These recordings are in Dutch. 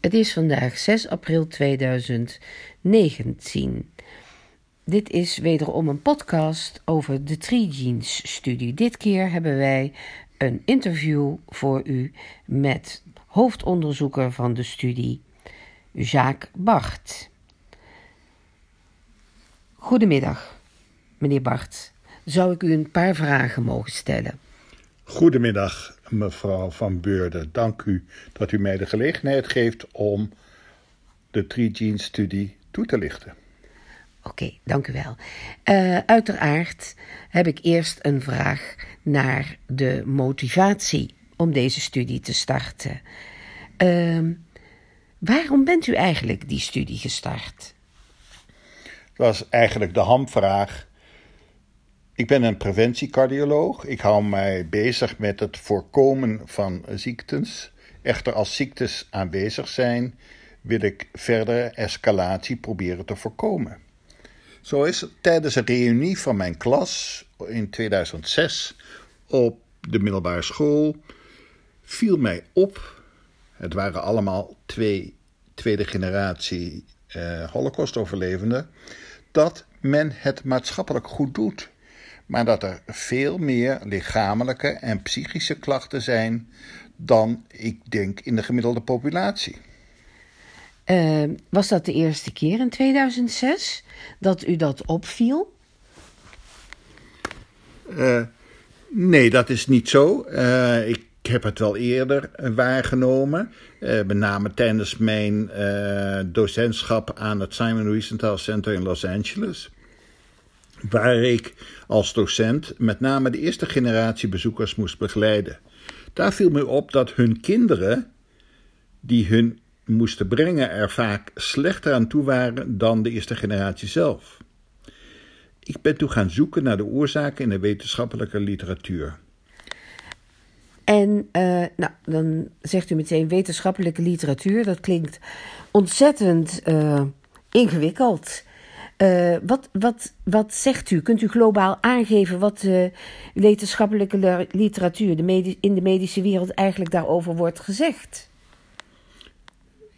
Het is vandaag 6 april 2019. Dit is wederom een podcast over de Tree Genes studie. Dit keer hebben wij een interview voor u met hoofdonderzoeker van de studie, Jacques Bart. Goedemiddag, meneer Bart. Zou ik u een paar vragen mogen stellen? Goedemiddag, mevrouw Van Beurden. Dank u dat u mij de gelegenheid geeft om de Tree Gene studie toe te lichten. Oké, dank u wel. Uh, uiteraard heb ik eerst een vraag naar de motivatie om deze studie te starten. Uh, waarom bent u eigenlijk die studie gestart? Dat is eigenlijk de hamvraag ik ben een preventiecardioloog. Ik hou mij bezig met het voorkomen van ziektes. Echter, als ziektes aanwezig zijn, wil ik verdere escalatie proberen te voorkomen. Zo is het tijdens een reunie van mijn klas in 2006 op de middelbare school viel mij op, het waren allemaal twee tweede generatie eh, Holocaust-overlevenden, dat men het maatschappelijk goed doet maar dat er veel meer lichamelijke en psychische klachten zijn dan ik denk in de gemiddelde populatie. Uh, was dat de eerste keer in 2006 dat u dat opviel? Uh, nee, dat is niet zo. Uh, ik heb het wel eerder waargenomen. met name tijdens mijn docentschap aan het Simon Wiesenthal Center in Los Angeles waar ik als docent met name de eerste generatie bezoekers moest begeleiden. Daar viel me op dat hun kinderen, die hun moesten brengen, er vaak slechter aan toe waren dan de eerste generatie zelf. Ik ben toen gaan zoeken naar de oorzaken in de wetenschappelijke literatuur. En uh, nou, dan zegt u meteen wetenschappelijke literatuur. Dat klinkt ontzettend uh, ingewikkeld. Uh, wat, wat, wat zegt u? Kunt u globaal aangeven wat de wetenschappelijke literatuur de in de medische wereld eigenlijk daarover wordt gezegd?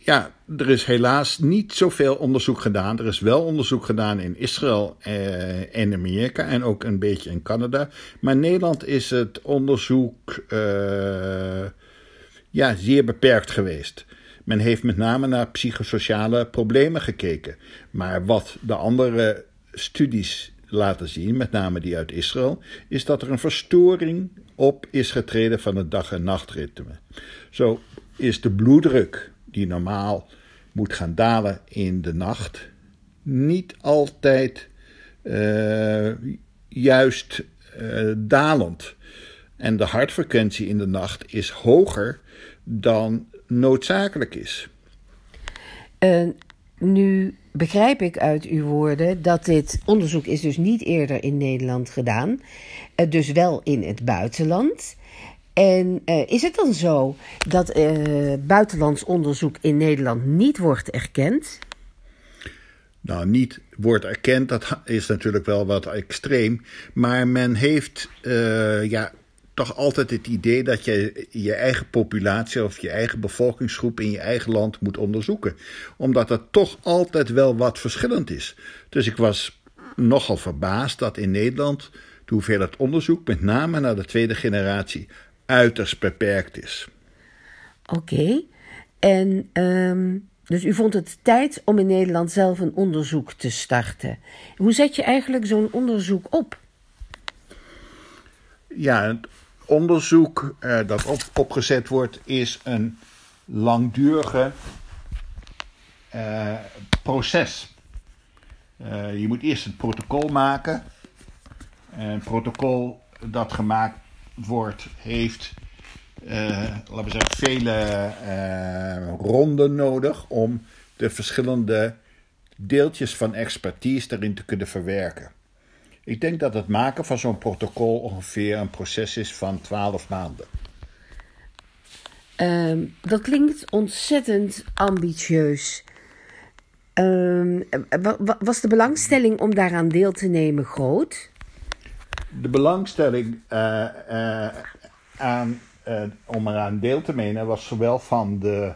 Ja, er is helaas niet zoveel onderzoek gedaan. Er is wel onderzoek gedaan in Israël eh, en Amerika en ook een beetje in Canada. Maar in Nederland is het onderzoek uh, ja, zeer beperkt geweest. Men heeft met name naar psychosociale problemen gekeken. Maar wat de andere studies laten zien, met name die uit Israël, is dat er een verstoring op is getreden van het dag- en nachtritme. Zo is de bloeddruk, die normaal moet gaan dalen in de nacht, niet altijd uh, juist uh, dalend. En de hartfrequentie in de nacht is hoger dan noodzakelijk is. Uh, nu begrijp ik uit uw woorden dat dit onderzoek is dus niet eerder in Nederland gedaan, uh, dus wel in het buitenland. En uh, is het dan zo dat buitenlands onderzoek in Nederland niet wordt erkend? Nou, niet wordt erkend, dat is natuurlijk wel wat extreem. Maar men heeft ja, toch altijd het idee dat je je eigen populatie of je eigen bevolkingsgroep in je eigen land moet onderzoeken. Omdat er toch altijd wel wat verschillend is. Dus ik was nogal verbaasd dat in Nederland de hoeveelheid onderzoek, met name naar de tweede generatie, uiterst beperkt is. Oké, en um, dus u vond het tijd om in Nederland zelf een onderzoek te starten. Hoe zet je eigenlijk zo'n onderzoek op? Ja, onderzoek uh, dat op, opgezet wordt, is een langdurige uh, proces. Uh, je moet eerst het protocol maken. Een protocol dat gemaakt wordt, heeft laten we zeggen, vele ronden nodig om de verschillende deeltjes van expertise erin te kunnen verwerken. Ik denk dat het maken van zo'n protocol ongeveer een proces is van twaalf maanden. Um, dat klinkt ontzettend ambitieus. Um, was de belangstelling om daaraan deel te nemen groot? De belangstelling uh, uh, aan, uh, om eraan deel te nemen was zowel van de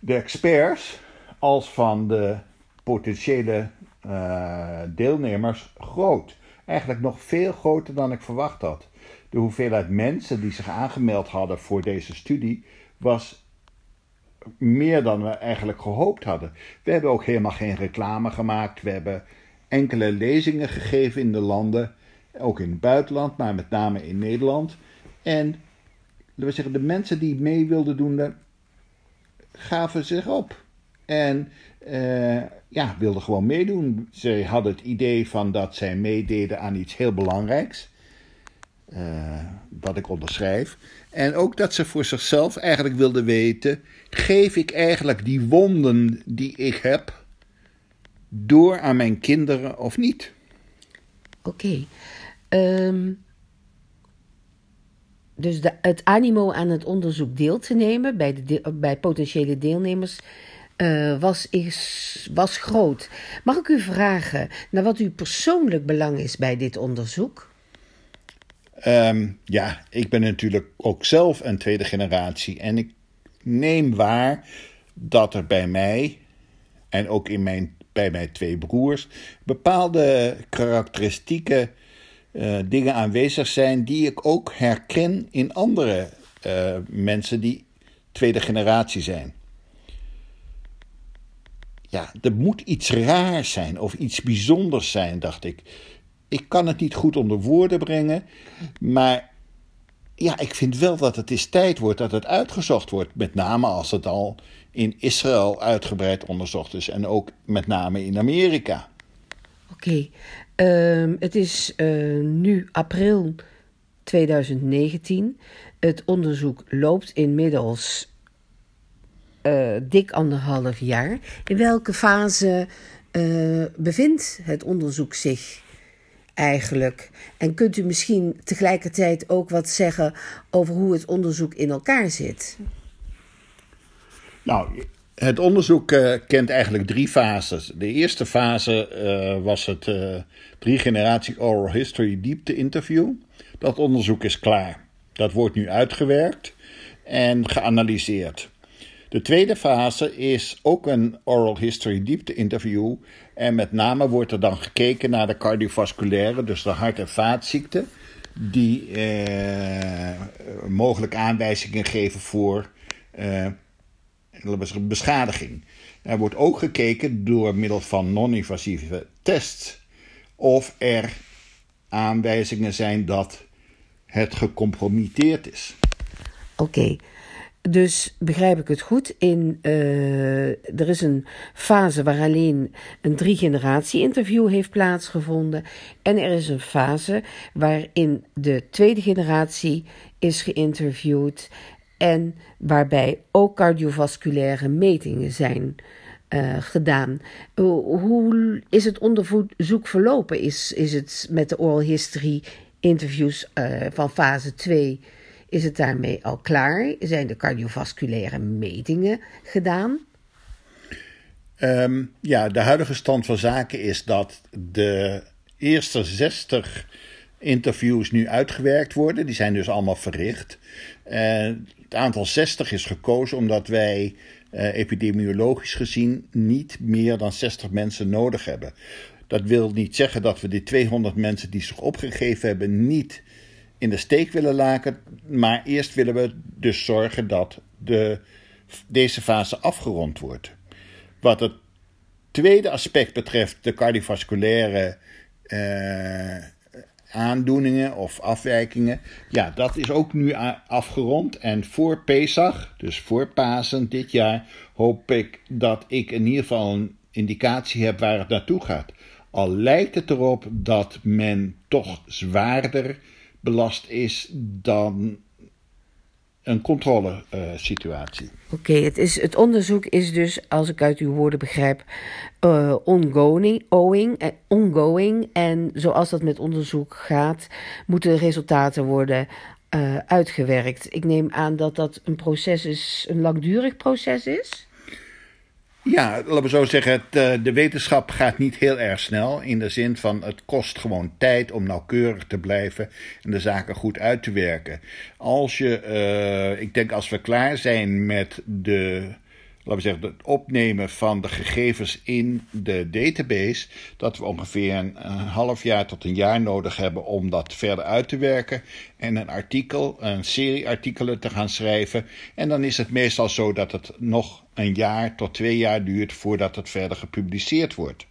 de experts als van de potentiële uh, deelnemers groot. Eigenlijk nog veel groter dan ik verwacht had. De hoeveelheid mensen die zich aangemeld hadden voor deze studie was meer dan we eigenlijk gehoopt hadden. We hebben ook helemaal geen reclame gemaakt. We hebben enkele lezingen gegeven in de landen, ook in het buitenland, maar met name in Nederland. En we zeggen, de mensen die mee wilden doen, gaven zich op. En uh, ja, wilden gewoon meedoen. Ze hadden het idee van dat zij meededen aan iets heel belangrijks. Uh, wat ik onderschrijf. En ook dat ze voor zichzelf eigenlijk wilden weten: geef ik eigenlijk die wonden die ik heb door aan mijn kinderen of niet? Oké. Um, dus de, het animo aan het onderzoek deel te nemen bij, de, bij potentiële deelnemers uh, was, is, was groot. Mag ik u vragen naar wat uw persoonlijk belang is bij dit onderzoek? Um, ja, ik ben natuurlijk ook zelf een tweede generatie en ik neem waar dat er bij mij en ook in mijn, bij mijn twee broers bepaalde karakteristieke uh, dingen aanwezig zijn die ik ook herken in andere uh, mensen die tweede generatie zijn ja, er moet iets raars zijn of iets bijzonders zijn, dacht ik. Ik kan het niet goed onder woorden brengen, maar ja, ik vind wel dat het is tijd wordt dat het uitgezocht wordt. Met name als het al in Israël uitgebreid onderzocht is en ook met name in Amerika. Oké, uh, het is uh, nu april 2019. Het onderzoek loopt inmiddels uh, dik anderhalf jaar. In welke fase uh, bevindt het onderzoek zich eigenlijk? En kunt u misschien tegelijkertijd ook wat zeggen over hoe het onderzoek in elkaar zit? Nou, het onderzoek uh, kent eigenlijk drie fases. De eerste fase was het drie generatie oral history diepte interview. Dat onderzoek is klaar. Dat wordt nu uitgewerkt en geanalyseerd. De tweede fase is ook een oral history diepte interview. En met name wordt er dan gekeken naar de cardiovasculaire, dus de hart- en vaatziekten. Die eh, mogelijk aanwijzingen geven voor eh, beschadiging. Er wordt ook gekeken door middel van non-invasieve tests of er aanwijzingen zijn dat het gecompromitteerd is. Oké, dus begrijp ik het goed, in, uh, er is een fase waar alleen een drie-generatie-interview heeft plaatsgevonden. En er is een fase waarin de tweede generatie is geïnterviewd. En waarbij ook cardiovasculaire metingen zijn uh, gedaan. hoe is het onderzoek verlopen? Is, is het met de oral history interviews uh, van fase 2 is het daarmee al klaar? Zijn de cardiovasculaire metingen gedaan? Um, ja, de huidige stand van zaken is dat de eerste 60 interviews nu uitgewerkt worden. Die zijn dus allemaal verricht. Uh, het aantal 60 is gekozen omdat wij uh, epidemiologisch gezien niet meer dan 60 mensen nodig hebben. Dat wil niet zeggen dat we die 200 mensen die zich opgegeven hebben niet in de steek willen laten. Maar eerst willen we dus zorgen dat de, deze fase afgerond wordt. Wat het tweede aspect betreft, de cardiovasculaire uh, aandoeningen of afwijkingen. Ja, dat is ook nu afgerond. En voor Pesach, dus voor Pasen dit jaar, hoop ik dat ik in ieder geval een indicatie heb waar het naartoe gaat. Al lijkt het erop dat men toch zwaarder belast is dan een controlesituatie. Uh, Oké, het het, het onderzoek is dus, als ik uit uw woorden begrijp, uh, ongoing, eh, ongoing. En zoals dat met onderzoek gaat, moeten resultaten worden uitgewerkt. Ik neem aan dat dat een proces is, een langdurig proces is. Ja, laten we zo zeggen, het, eh, de wetenschap gaat niet heel erg snel. In de zin van het kost gewoon tijd om nauwkeurig te blijven en de zaken goed uit te werken. Als je, uh, ik denk als we klaar zijn met de laten we zeggen, het opnemen van de gegevens in de database, dat we ongeveer een, half jaar tot een jaar nodig hebben om dat verder uit te werken en een artikel, een serie artikelen te gaan schrijven. En dan is het meestal zo dat het nog een jaar tot twee jaar duurt voordat het verder gepubliceerd wordt.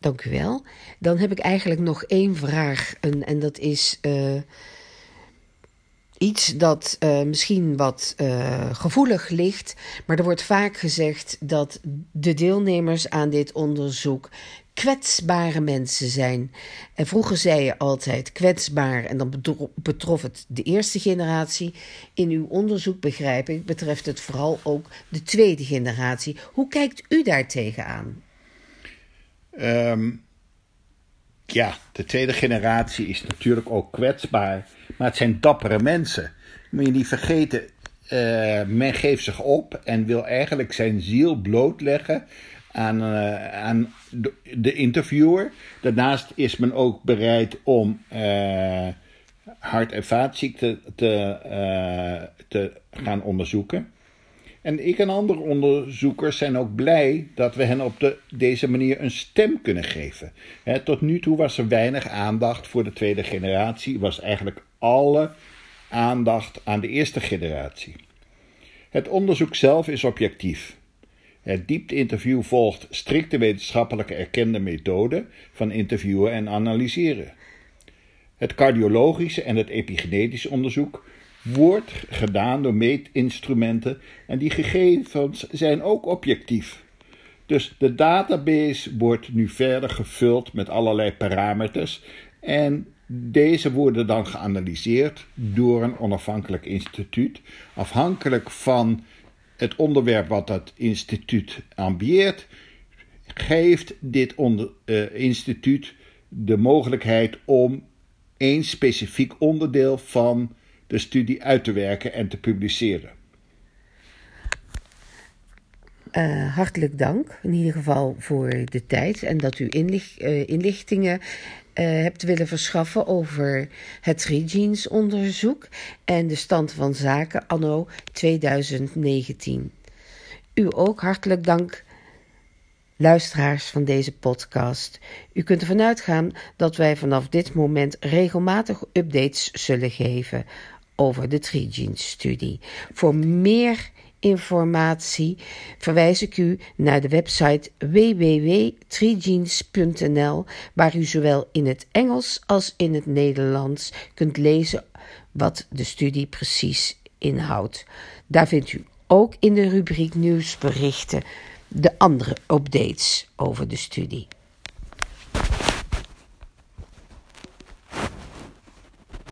Dank u wel. Dan heb ik eigenlijk nog één vraag. En, en dat is. Uh, iets dat uh, misschien wat uh, gevoelig ligt, maar er wordt vaak gezegd dat de deelnemers aan dit onderzoek kwetsbare mensen zijn. En vroeger zei je altijd kwetsbaar en dan betrof het de eerste generatie. In uw onderzoek, begrijp ik, betreft het vooral ook de tweede generatie. Hoe kijkt u daar tegenaan? Um, ja, de tweede generatie is natuurlijk ook kwetsbaar. Maar het zijn dappere mensen. Moet je niet vergeten, uh, men geeft zich op en wil eigenlijk zijn ziel blootleggen aan, uh, aan de, de, interviewer. Daarnaast is men ook bereid om uh, hart- en vaatziekten te, te gaan onderzoeken. En ik en andere onderzoekers zijn ook blij dat we hen op de, deze manier een stem kunnen geven. tot nu toe was er weinig aandacht voor de tweede generatie, was eigenlijk alle aandacht aan de eerste generatie. Het onderzoek zelf is objectief. Het diepte-interview volgt strikte wetenschappelijke erkende methode van interviewen en analyseren. Het cardiologische en het epigenetische onderzoek wordt gedaan door meetinstrumenten en die gegevens zijn ook objectief. Dus de database wordt nu verder gevuld met allerlei parameters en deze worden dan geanalyseerd door een onafhankelijk instituut, afhankelijk van het onderwerp wat dat instituut ambieert, geeft dit uh, instituut de mogelijkheid om één specifiek onderdeel van de studie uit te werken en te publiceren. Uh, hartelijk dank in ieder geval voor de tijd en dat u uh, inlichtingen uh, hebt willen verschaffen over het Regenes onderzoek en de stand van zaken anno 2019. U ook hartelijk dank luisteraars van deze podcast. U kunt ervan uitgaan dat wij vanaf dit moment regelmatig updates zullen geven over de Trigene-studie. Voor meer informatie verwijs ik u naar de website www.trigenes.nl, waar u zowel in het Engels als in het Nederlands kunt lezen wat de studie precies inhoudt. Daar vindt u ook in de rubriek nieuwsberichten de andere updates over de studie.